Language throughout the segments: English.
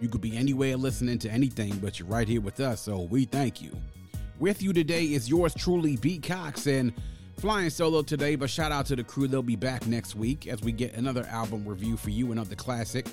You could be anywhere listening to anything, but you're right here with us, so we thank you. With you today is yours truly, B. Cox, and flying solo today, but shout out to the crew. They'll be back next week as we get another album review for you, another classic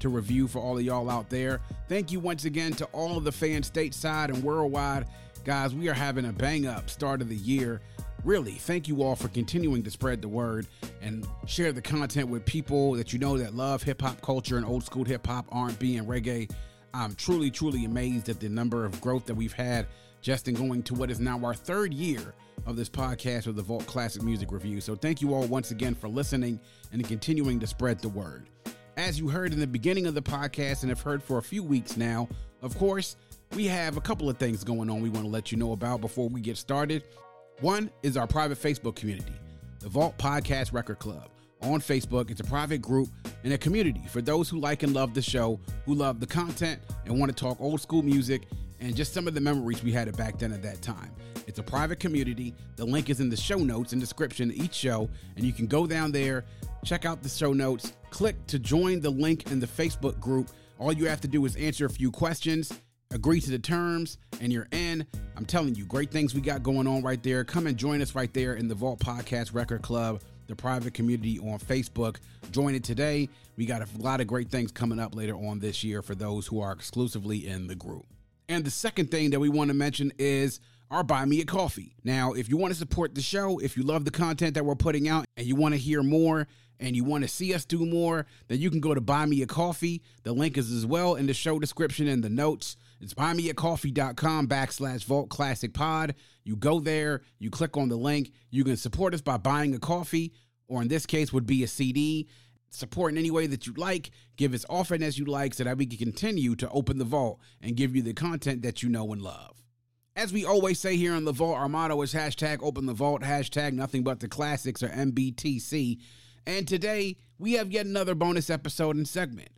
to review for all of y'all out there. Thank you once again to all of the fans stateside and worldwide. Guys, we are having a bang up start of the year. Really, thank you all for continuing to spread the word and share the content with people that you know that love hip hop culture and old school hip hop, R&B, and reggae. I'm truly, truly amazed at the number of growth that we've had just in going to what is now our third year of this podcast of the Vault Classic Music Review. So thank you all once again for listening and continuing to spread the word. As you heard in the beginning of the podcast and have heard for a few weeks now, of course, we have a couple of things going on we want to let you know about before we get started. One is our private Facebook community, the Vault Podcast Record Club. On Facebook, it's a private group and a community for those who like and love the show, who love the content, and want to talk old school music and just some of the memories we had back then at that time. It's a private community. The link is in the show notes and description each show, and you can go down there, check out the show notes, click to join the link in the Facebook group. All you have to do is answer a few questions agree to the terms, and you're in. I'm telling you, great things we got going on right there. Come and join us right there in the Vault Podcast Record Club, the private community on Facebook. Join it today. We got a lot of great things coming up later on this year for those who are exclusively in the group. And the second thing that we want to mention is our Buy Me a Coffee. Now, if you want to support the show, if you love the content that we're putting out and you want to hear more and you want to see us do more, then you can go to Buy Me a Coffee. The link is as well in the show description and the notes. It's buymeacoffee.com backslash Vault Classic Pod. You go there, you click on the link. You can support us by buying a coffee, or in this case, would be a CD. Support in any way that you like. Give as often as you like so that we can continue to open the vault and give you the content that you know and love. As we always say here on the vault, our motto is hashtag open the vault, hashtag nothing but the classics or MBTC. And today we have yet another bonus episode and segment.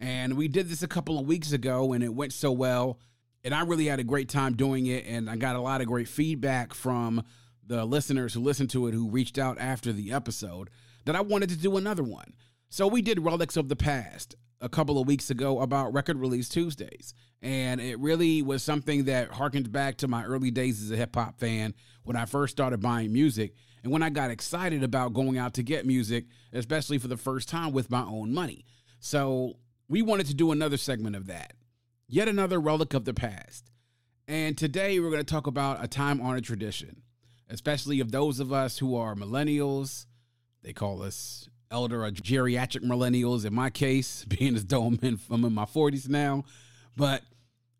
And we did this a couple of weeks ago and it went so well. And I really had a great time doing it. And I got a lot of great feedback from the listeners who listened to it who reached out after the episode that I wanted to do another one. So we did Relics of the Past a couple of weeks ago about Record Release Tuesdays. And it really was something that harkened back to my early days as a hip hop fan when I first started buying music and when I got excited about going out to get music, especially for the first time with my own money. So we wanted to do another segment of that. Yet another relic of the past. And today we're going to talk about a time honored tradition, especially of those of us who are millennials. They call us elder or geriatric millennials, in my case, being as though I'm in, I'm in my 40s now. But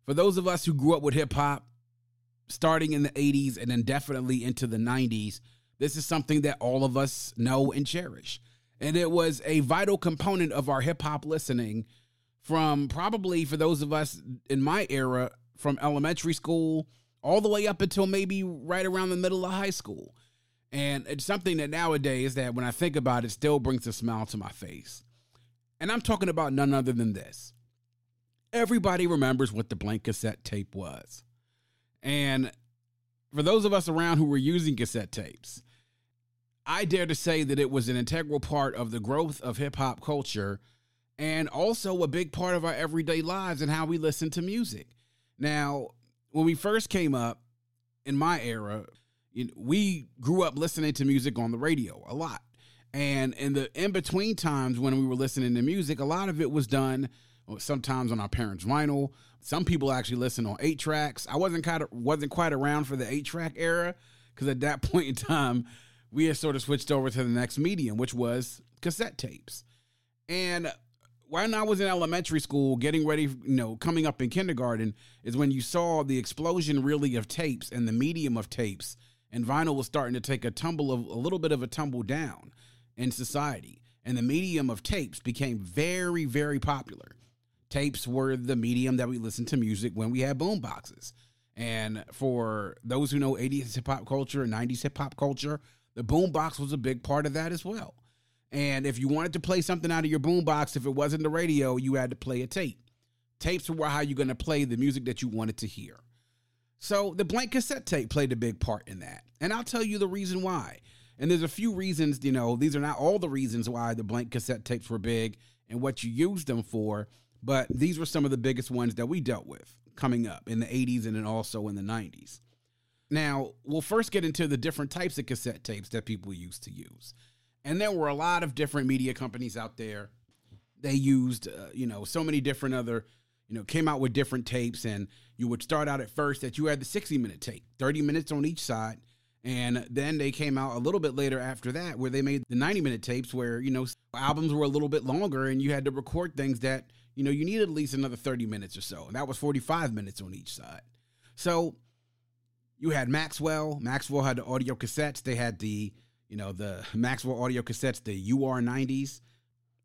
for those of us who grew up with hip hop, starting in the 80s and then definitely into the 90s, this is something that all of us know and cherish. And it was a vital component of our hip hop listening from probably for those of us in my era from elementary school all the way up until maybe right around the middle of high school. And it's something that nowadays that when I think about it still brings a smile to my face. And I'm talking about none other than this. Everybody remembers what the blank cassette tape was. And for those of us around who were using cassette tapes, I dare to say that it was an integral part of the growth of hip hop culture and also a big part of our everyday lives and how we listen to music. Now, when we first came up in my era, we grew up listening to music on the radio a lot. And in the in between times when we were listening to music, a lot of it was done uh, sometimes on our parents' vinyl. Some people actually listen on eight tracks. I wasn't kind of wasn't quite around for the eight track era because at that point in time, we had sort of switched over to the next medium, which was cassette tapes. And when I was in elementary school, getting ready, you know, coming up in kindergarten, is when you saw the explosion really of tapes and the medium of tapes, and vinyl was starting to take a tumble of a little bit of a tumble down in society, and the medium of tapes became very, very popular. tapes were the medium that we listened to music when we had boom boxes. And for those who know 80s hip hop culture and 90s hip hop culture, the boom box was a big part of that as well. And if you wanted to play something out of your boom box, if it wasn't the radio, you had to play a tape. Tapes were how you're going to play the music that you wanted to hear. So the blank cassette tape played a big part in that. And I'll tell you the reason why. And there's a few reasons, you know, these are not all the reasons why the blank cassette tapes were big and what you used them for, but these were some of the biggest ones that we dealt with coming up in the 80s and then also in the 90s. Now, we'll first get into the different types of cassette tapes that people used to use. And there were a lot of different media companies out there. They used, uh, you know, so many different other, you know, came out with different tapes. And you would start out at first that you had the 60 minute tape, 30 minutes on each side. And then they came out a little bit later after that where they made the 90 minute tapes where, you know, albums were a little bit longer and you had to record things that, you know, you needed at least another 30 minutes or so. And that was 45 minutes on each side. So you had Maxell. Maxell had the audio cassettes. They had the you know, the Maxell audio cassettes, the UR90s.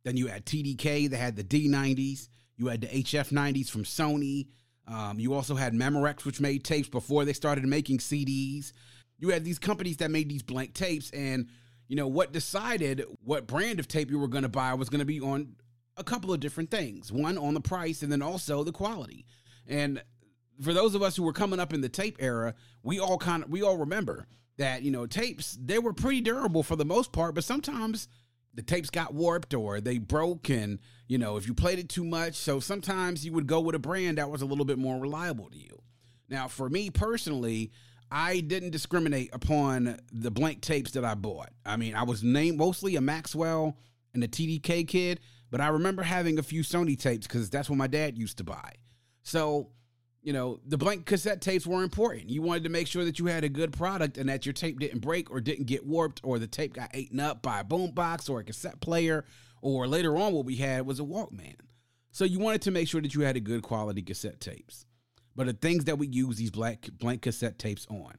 Then you had TDK, they had the D90s. You had the HF90s from Sony. Um, you also had Memorex, which made tapes before they started making CDs. You had these companies that made these blank tapes, and you know what decided what brand of tape you were going to buy was going to be on a couple of different things. One on the price, and then also the quality. And for those of us who were coming up in the tape era, we all kind of we all remember that you know tapes they were pretty durable for the most part but sometimes the tapes got warped or they broke and you know if you played it too much. So sometimes you would go with a brand that was a little bit more reliable to you. Now for me personally i didn't discriminate upon the blank tapes that i bought. I mean i was named mostly a maxell and a tdk kid but i remember having a few sony tapes because that's what my dad used to buy. So you know, the blank cassette tapes were important. You wanted to make sure that you had a good product and that your tape didn't break or didn't get warped or the tape got eaten up by a boombox or a cassette player or later on what we had was a Walkman. So you wanted to make sure that you had a good quality cassette tapes. But the things that we use these black blank cassette tapes on.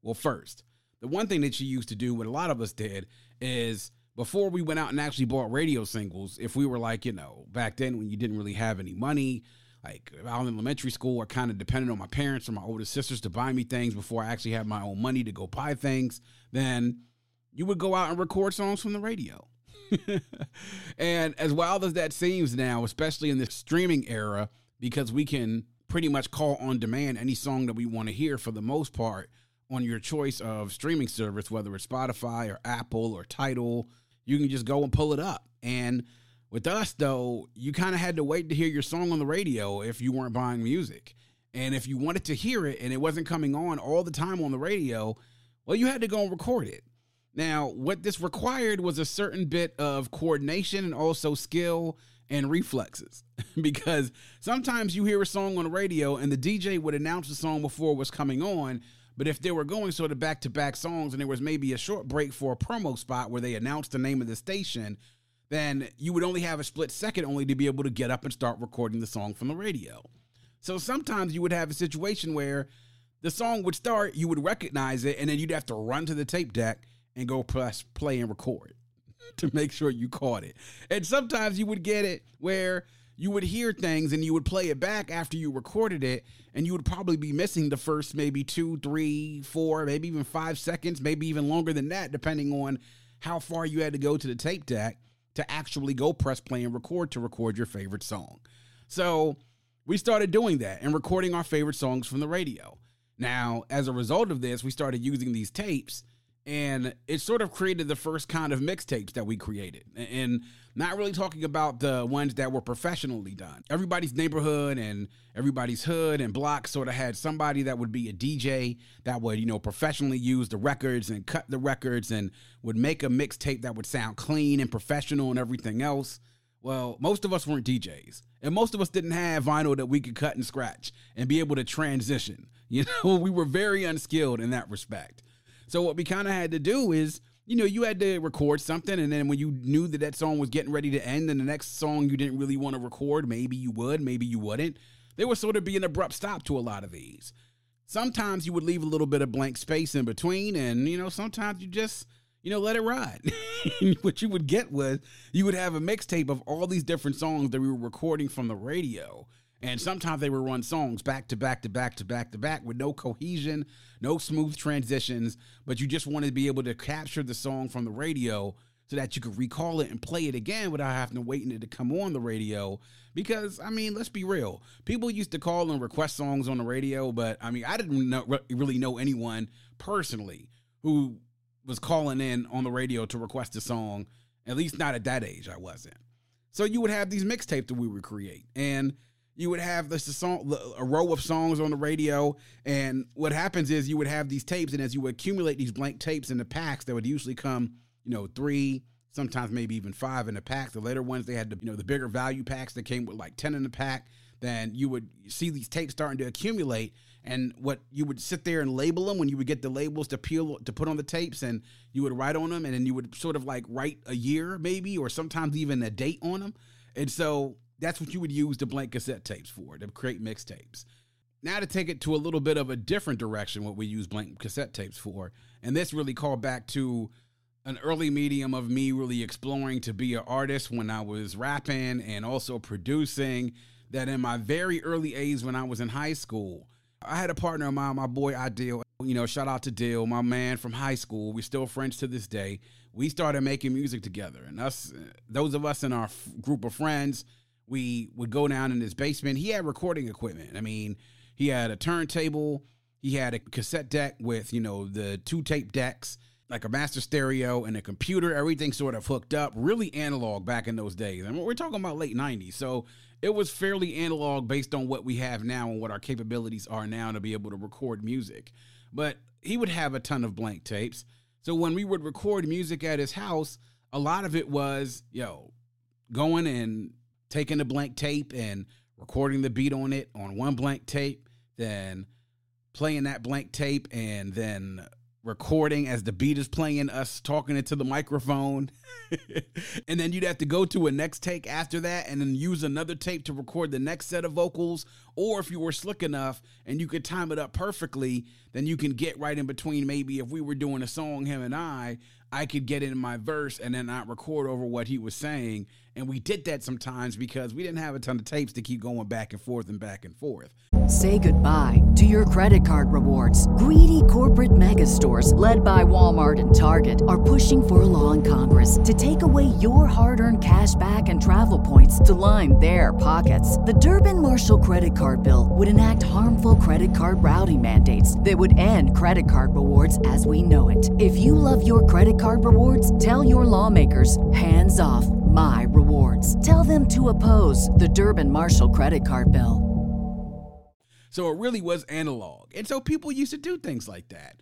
Well, first, the one thing that you used to do, what a lot of us did, is before we went out and actually bought radio singles, if we were like, you know, back then when you didn't really have any money, like was in elementary school, I kind of depended on my parents or my older sisters to buy me things before I actually had my own money to go buy things. Then you would go out and record songs from the radio. and as wild as that seems now, especially in this streaming era, because we can pretty much call on demand any song that we want to hear for the most part on your choice of streaming service, whether it's Spotify or Apple or Tidal, you can just go and pull it up. And with us, though, you kind of had to wait to hear your song on the radio if you weren't buying music. And if you wanted to hear it and it wasn't coming on all the time on the radio, well, you had to go and record it. Now, what this required was a certain bit of coordination and also skill and reflexes. because sometimes you hear a song on the radio and the DJ would announce the song before it was coming on. But if they were going sort of back to back songs and there was maybe a short break for a promo spot where they announced the name of the station, then you would only have a split second only to be able to get up and start recording the song from the radio. So sometimes you would have a situation where the song would start, you would recognize it, and then you'd have to run to the tape deck and go press play and record to make sure you caught it. And sometimes you would get it where you would hear things and you would play it back after you recorded it, and you would probably be missing the first maybe two, three, four, maybe even five seconds, maybe even longer than that, depending on how far you had to go to the tape deck to actually go press play and record to record your favorite song. So we started doing that and recording our favorite songs from the radio. Now, as a result of this, we started using these tapes and it sort of created the first kind of mixtapes that we created. And not really talking about the ones that were professionally done. Everybody's neighborhood and everybody's hood and block sort of had somebody that would be a DJ that would, you know, professionally use the records and cut the records and would make a mixtape that would sound clean and professional and everything else. Well, most of us weren't DJs, and most of us didn't have vinyl that we could cut and scratch and be able to transition. You know, we were very unskilled in that respect. So what we kind of had to do is you know, you had to record something, and then when you knew that that song was getting ready to end, and the next song you didn't really want to record, maybe you would, maybe you wouldn't. There would sort of be an abrupt stop to a lot of these. Sometimes you would leave a little bit of blank space in between, and you know, sometimes you just, you know, let it ride. what you would get was you would have a mixtape of all these different songs that we were recording from the radio. And sometimes they would run songs back to back to back to back to back with no cohesion, no smooth transitions, but you just wanted to be able to capture the song from the radio so that you could recall it and play it again without having to wait for it to come on the radio. Because I mean, let's be real. People used to call and request songs on the radio, but I mean, I didn't know, really know anyone personally who was calling in on the radio to request a song. At least not at that age, I wasn't. So you would have these mixtapes that we would create, and you would have this a song, a row of songs on the radio. And what happens is you would have these tapes, and as you accumulate these blank tapes in the packs, that would usually come you know, three, sometimes maybe even five in a pack. The later ones, they had the, you know, the bigger value packs that came with like 10 in the pack. Then you would see these tapes starting to accumulate. And what you would sit there and label them when you would get the labels to peel to put on the tapes, and you would write on them, and then you would sort of like write a year maybe, or sometimes even a date on them. And so that's what you would use the blank cassette tapes for to create mixtapes. Now to take it to a little bit of a different direction, what we use blank cassette tapes for, and this really called back to an early medium of me really exploring to be an artist when I was rapping and also producing. That in my very early age when I was in high school, I had a partner of mine, my boy Ideal. You know, shout out to Dill, my man from high school. We're still friends to this day. We started making music together, and us, those of us in our f- group of friends, we would go down in his basement. He had recording equipment. I mean, he had a turntable, he had a cassette deck with you know the two tape decks like a master stereo and a computer, everything sort of hooked up, really analog back in those days. And we're talking about late 90s. So it was fairly analog based on what we have now and what our capabilities are now to be able to record music. But he would have a ton of blank tapes. So when we would record music at his house, a lot of it was, yo, going and taking a blank tape and recording the beat on it on one blank tape, then playing that blank tape and then recording as the beat is playing, us talking into the microphone. and then you'd have to go to a next take after that and then use another tape to record the next set of vocals. Or if you were slick enough and you could time it up perfectly, then you can get right in between. Maybe if we were doing a song, him and I, I could get in my verse and then not record over what he was saying. And we did that sometimes because we didn't have a ton of tapes to keep going back and forth and back and forth. Say goodbye to your credit card rewards. Greedy corporate mega stores, led by Walmart and Target, are pushing for a law in Congress to take away your hard earned cash back and travel points to line their pockets. The Durbin Marshall credit card bill would enact harmful credit card routing mandates that would end credit card rewards as we know it. If you love your credit card rewards, tell your lawmakers hands off my rewards. Tell them to oppose the Durbin Marshall credit card bill. So it really was analog. And so people used to do things like that.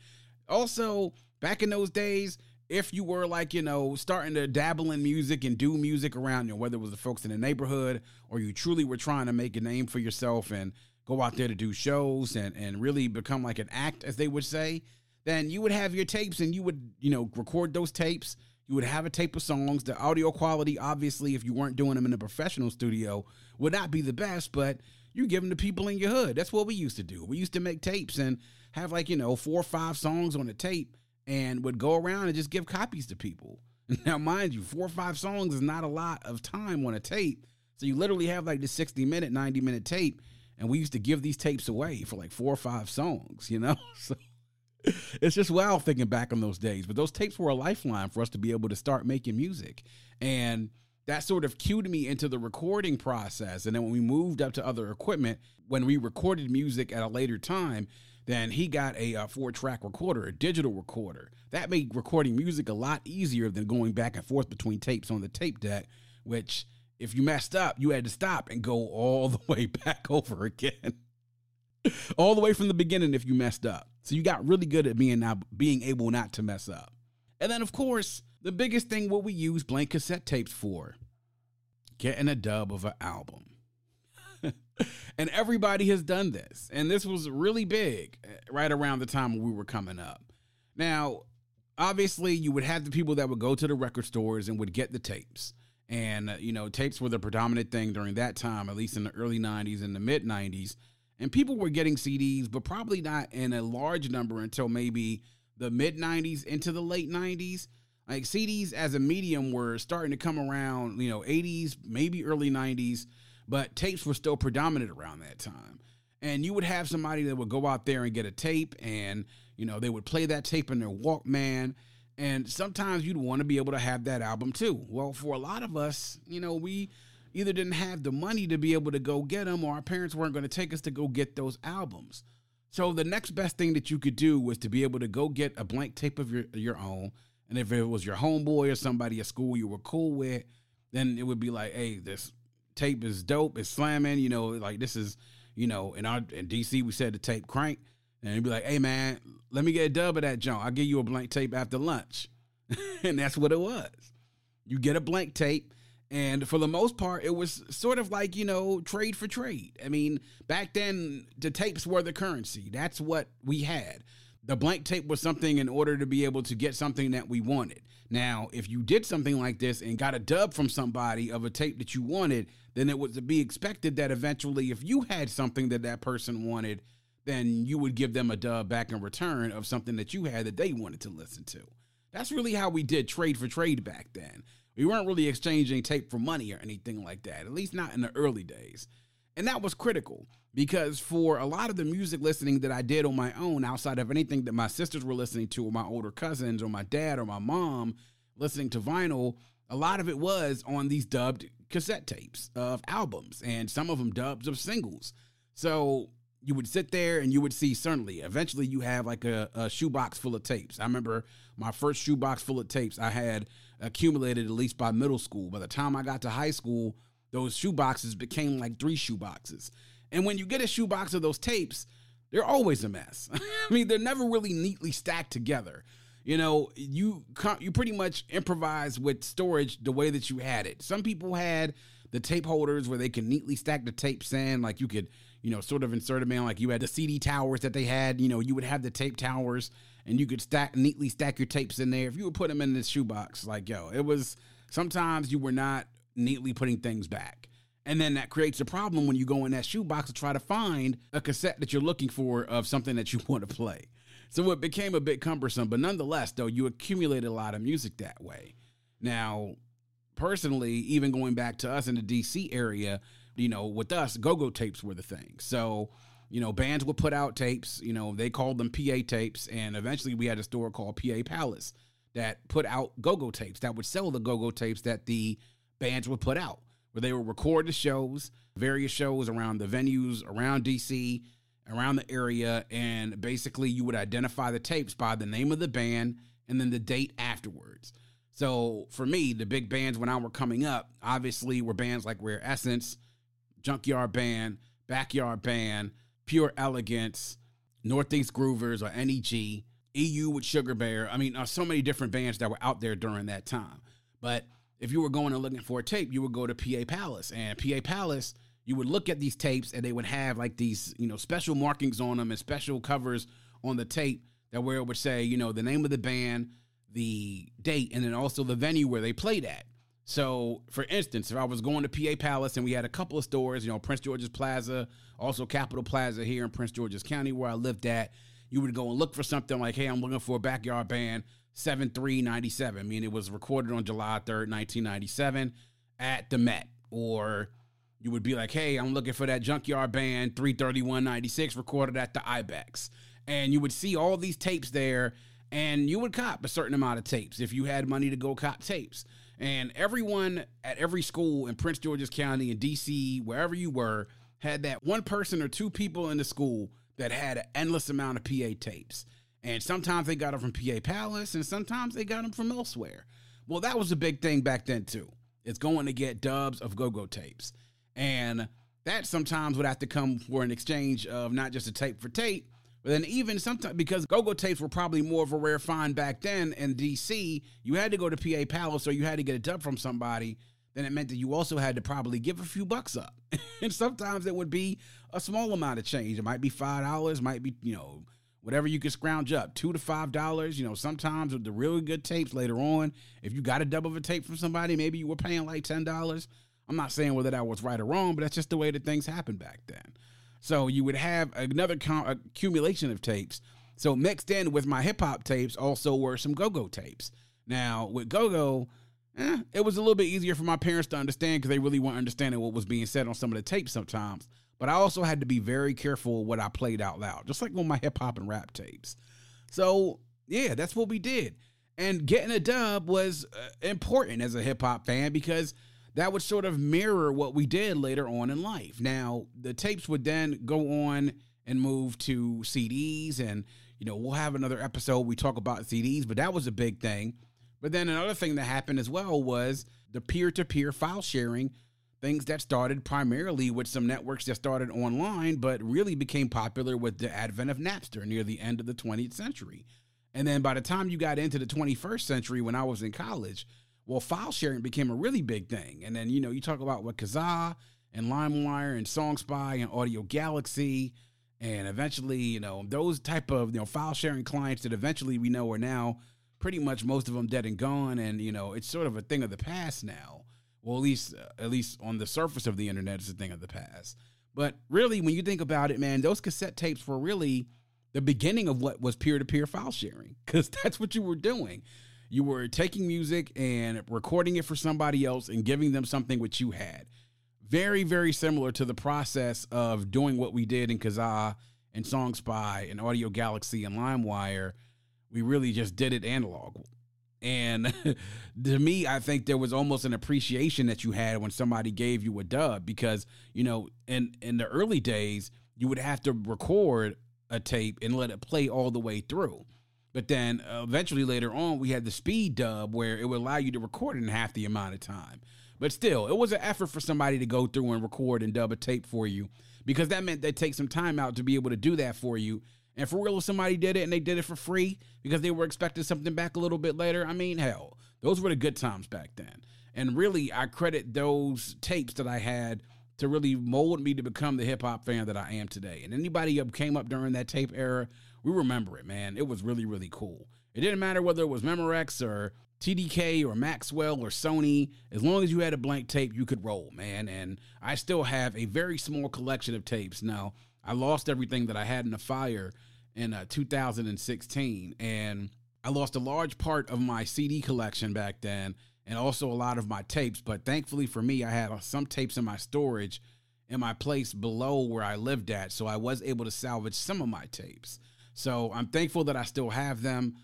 Also, back in those days, if you were like, you know, starting to dabble in music and do music around, you know, whether it was the folks in the neighborhood or you truly were trying to make a name for yourself and go out there to do shows and, and really become like an act, as they would say, then you would have your tapes and you would, you know, record those tapes. You would have a tape of songs. The audio quality, obviously, if you weren't doing them in a professional studio, would not be the best, but you give them to people in your hood. That's what we used to do. We used to make tapes and have like, you know, four or five songs on a tape and would go around and just give copies to people. Now, mind you, four or five songs is not a lot of time on a tape. So you literally have like the 60 minute, 90 minute tape. And we used to give these tapes away for like four or five songs, you know? So it's just wild thinking back on those days. But those tapes were a lifeline for us to be able to start making music. And that sort of cued me into the recording process. And then when we moved up to other equipment, when we recorded music at a later time, then he got a, a uh, four track recorder, a digital recorder. That made recording music a lot easier than going back and forth between tapes on the tape deck, which if you messed up, you had to stop and go all the way back over again. all the way from the beginning if you messed up. So you got really good at being now being able not to mess up. And then of course, the biggest thing what we use blank cassette tapes for getting a dub of an album. and everybody has done this. And this was really big eh, right around the time we were coming up. Now, obviously, you would have the people that would go to the record stores and would get the tapes. And, uh, you know, tapes were the predominant thing during that time, at least in the early 90s and the mid 90s. And people were getting CDs, but probably not in a large number until maybe the mid 90s into the late 90s Like CDs as a medium were starting to come around, you know, 80s, maybe early 90s, but tapes were still predominant around that time. And you would have somebody that would go out there and get a tape and, you know, they would play that tape in their Walkman. And sometimes you'd want to be able to have that album too. Well, for a lot of us, you know, we either didn't have the money to be able to go get them or our parents weren't going to take us to go get those albums. So the next best thing that you could do was to be able to go get a blank tape of your, your own and if it was your homeboy or somebody at school you were cool with, then it would be like, hey, this tape is dope, it's slamming, you know, like this is, you know, in our in DC we said the tape crank. And it'd be like, hey man, let me get a dub of that junk. I'll give you a blank tape after lunch. and that's what it was. You get a blank tape. And for the most part, it was sort of like, you know, trade for trade. I mean, back then, the tapes were the currency. That's what we had the blank tape was something in order to be able to get something that we wanted. Now, if you did something like this and got a dub from somebody of a tape that you wanted, then it was to be expected that eventually, if you had something that that person wanted, then you would give them a dub back in return of something that you had that they wanted to listen to. That's really how we did trade for trade back then. We weren't really exchanging tape for money or anything like that, at least not in the early days. And that was critical because for a lot of the music listening that I did on my own, outside of anything that my sisters were listening to, or my older cousins, or my dad, or my mom listening to vinyl, a lot of it was on these dubbed cassette tapes of albums, and some of them dubs of singles. So you would sit there and you would see certainly eventually you have like a, a shoebox full of tapes. I remember my first shoebox full of tapes I had accumulated at least by middle school. By the time I got to high school, those shoeboxes became like three shoeboxes. And when you get a shoebox of those tapes, they're always a mess. I mean, they're never really neatly stacked together. You know, you you pretty much improvise with storage the way that you had it. Some people had the tape holders where they can neatly stack the tapes in, like you could, you know, sort of insert them in, like you had the CD towers that they had. You know, you would have the tape towers, and you could stack neatly stack your tapes in there. If you would put them in this shoebox, like yo, it was sometimes you were not neatly putting things back. And then that creates a problem when you go in that shoebox to try to find a cassette that you're looking for of something that you want to play. So it became a bit cumbersome, but nonetheless, though, you accumulated a lot of music that way. Now, personally, even going back to us in the DC area, you know, with us, go go tapes were the thing. So, you know, bands would put out tapes, you know, they called them PA tapes. And eventually we had a store called PA Palace that put out go go tapes that would sell the go go tapes that the bands would put out, where they would record the shows, various shows around the venues around DC, around the area, and basically you would identify the tapes by the name of the band and then the date afterwards. So for me, the big bands when I were coming up, obviously were bands like Rare Essence, Junkyard Band, Backyard Band, Pure Elegance, Northeast Groovers or NEG, EU with Sugar Bear. I mean, uh, so many different bands that were out there during that time. But if you were going and looking for a tape, you would go to PA Palace. And PA Palace, you would look at these tapes and they would have like these, you know, special markings on them and special covers on the tape that where it would say, you know, the name of the band, the date, and then also the venue where they played at. So, for instance, if I was going to PA Palace and we had a couple of stores, you know, Prince George's Plaza, also Capitol Plaza here in Prince George's County where I lived at, you would go and look for something like, hey, I'm looking for a backyard band. 7397. I mean, it was recorded on July 3rd, 1997 at the Met. Or you would be like, hey, I'm looking for that Junkyard Band 33196 recorded at the Ibex. And you would see all these tapes there, and you would cop a certain amount of tapes if you had money to go cop tapes. And everyone at every school in Prince George's County, in DC, wherever you were, had that one person or two people in the school that had an endless amount of PA tapes. And sometimes they got them from PA Palace, and sometimes they got them from elsewhere. Well, that was a big thing back then, too. It's going to get dubs of go go tapes. And that sometimes would have to come for an exchange of not just a tape for tape, but then even sometimes because go-go tapes were probably more of a rare find back then in DC, you had to go to PA Palace or you had to get a dub from somebody. Then it meant that you also had to probably give a few bucks up, and sometimes it would be a small amount of change. It might be five dollars, might be you know whatever you can scrounge up, two to five dollars. You know, sometimes with the really good tapes later on, if you got a dub of a tape from somebody, maybe you were paying like ten dollars. I'm not saying whether that was right or wrong, but that's just the way that things happened back then. So you would have another com- accumulation of tapes. So mixed in with my hip hop tapes also were some go go tapes. Now, with Go Go, eh, it was a little bit easier for my parents to understand because they really weren't understanding what was being said on some of the tapes sometimes. But I also had to be very careful what I played out loud, just like on my hip hop and rap tapes. So, yeah, that's what we did. And getting a dub was uh, important as a hip hop fan because that would sort of mirror what we did later on in life. Now, the tapes would then go on and move to CDs, and you know, we'll have another episode we talk about CDs, but that was a big thing. But then another thing that happened as well was the peer to peer file sharing, things that started primarily with some networks that started online, but really became popular with the advent of Napster near the end of the 20th century. And then by the time you got into the 21st century, when I was in college, well, file sharing became a really big thing. And then, you know, you talk about what Kazaa and LimeWire and SongSpy and Audio Galaxy and eventually, you know, those type of, you know, file sharing clients that eventually we know are now pretty much most of them dead and gone and, you know, it's sort of a thing of the past now. Well, at least uh, at least on the surface of the internet it's a thing of the past. But really when you think about it, man, those cassette tapes were really the beginning of what was peer-to-peer file sharing cuz that's what you were doing you were taking music and recording it for somebody else and giving them something which you had. Very, very similar to the process of doing what we did in Kazaa and SongSpy and Audio Galaxy and LimeWire. We really just did it analog. And to me, I think there was almost an appreciation that you had when somebody gave you a dub because, you know, in, in the early days, you would have to record a tape and let it play all the way through. But then uh, eventually later on, we had the speed dub where it would allow you to record in half the amount of time. But still, it was an effort for somebody to go through and record and dub a tape for you because that meant they'd take some time out to be able to do that for you. And for real, if somebody did it and they did it for free because they were expecting something back a little bit later, I mean, hell, those were the good times back then. And really, I credit those tapes that I had to really mold me to become the hip hop fan that I am today. And anybody who came up during that tape era we remember it, man. It was really, really cool. It didn't matter whether it was Memorex or TDK or Maxell or Sony. As long as you had a blank tape, you could roll, man. And I still have a very small collection of tapes. Now, I lost everything that I had in the fire in uh, 2016, and I lost a large part of my CD collection back then, and also a lot of my tapes. But thankfully for me, I had uh, some tapes in my storage in my place below where I lived at, so I was able to salvage some of my tapes. So I'm thankful that I still have them.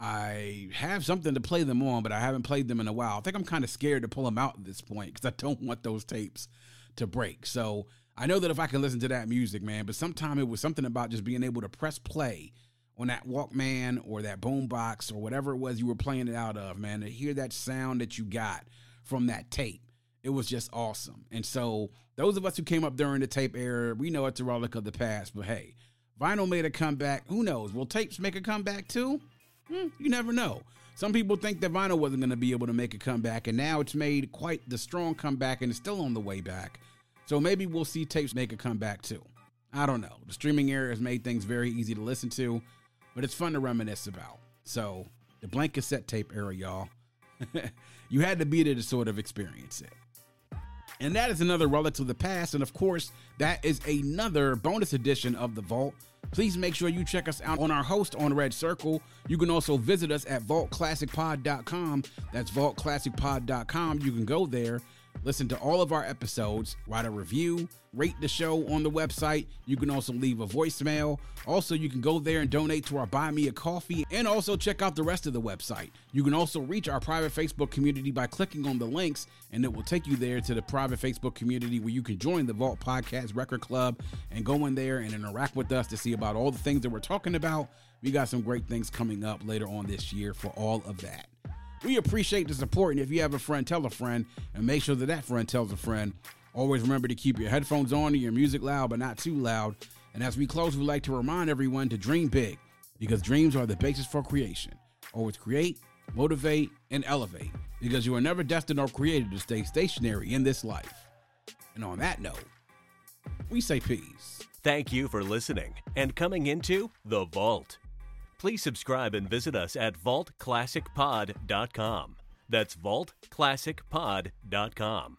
I have something to play them on, but I haven't played them in a while. I think I'm kind of scared to pull them out at this point because I don't want those tapes to break. So I know that if I can listen to that music, man, but sometime it was something about just being able to press play on that Walkman or that boombox or whatever it was you were playing it out of, man, to hear that sound that you got from that tape. It was just awesome. And so those of us who came up during the tape era, we know it's a relic of the past, but hey, Vinyl made a comeback. Who knows? Will tapes make a comeback too? Hmm, you never know. Some people think that vinyl wasn't going to be able to make a comeback, and now it's made quite the strong comeback and is still on the way back. So maybe we'll see tapes make a comeback too. I don't know. The streaming era has made things very easy to listen to, but it's fun to reminisce about. So, the blank cassette tape era, y'all. you had to be there to sort of experience it. And that is another relic of the past. And of course, that is another bonus edition of The Vault. Please make sure you check us out on our host on Red Circle. You can also visit us at vaultclassicpod.com. That's vaultclassicpod.com. You can go there listen to all of our episodes, write a review, rate the show on the website. You can also leave a voicemail. Also, you can go there and donate to our Buy Me a Coffee and also check out the rest of the website. You can also reach our private Facebook community by clicking on the links, and it will take you there to the private Facebook community where you can join the Vault Podcast Record Club and go in there and interact with us to see about all the things that we're talking about. We got some great things coming up later on this year for all of that. We appreciate the support, and if you have a friend, tell a friend, and make sure that that friend tells a friend. Always remember to keep your headphones on and your music loud, but not too loud. And as we close, we'd like to remind everyone to dream big, because dreams are the basis for creation. Always create, motivate, and elevate, because you are never destined or created to stay stationary in this life. And on that note, we say peace. Thank you for listening and coming into The Vault. Please subscribe and visit us at vaultclassicpod.com. That's vaultclassicpod.com.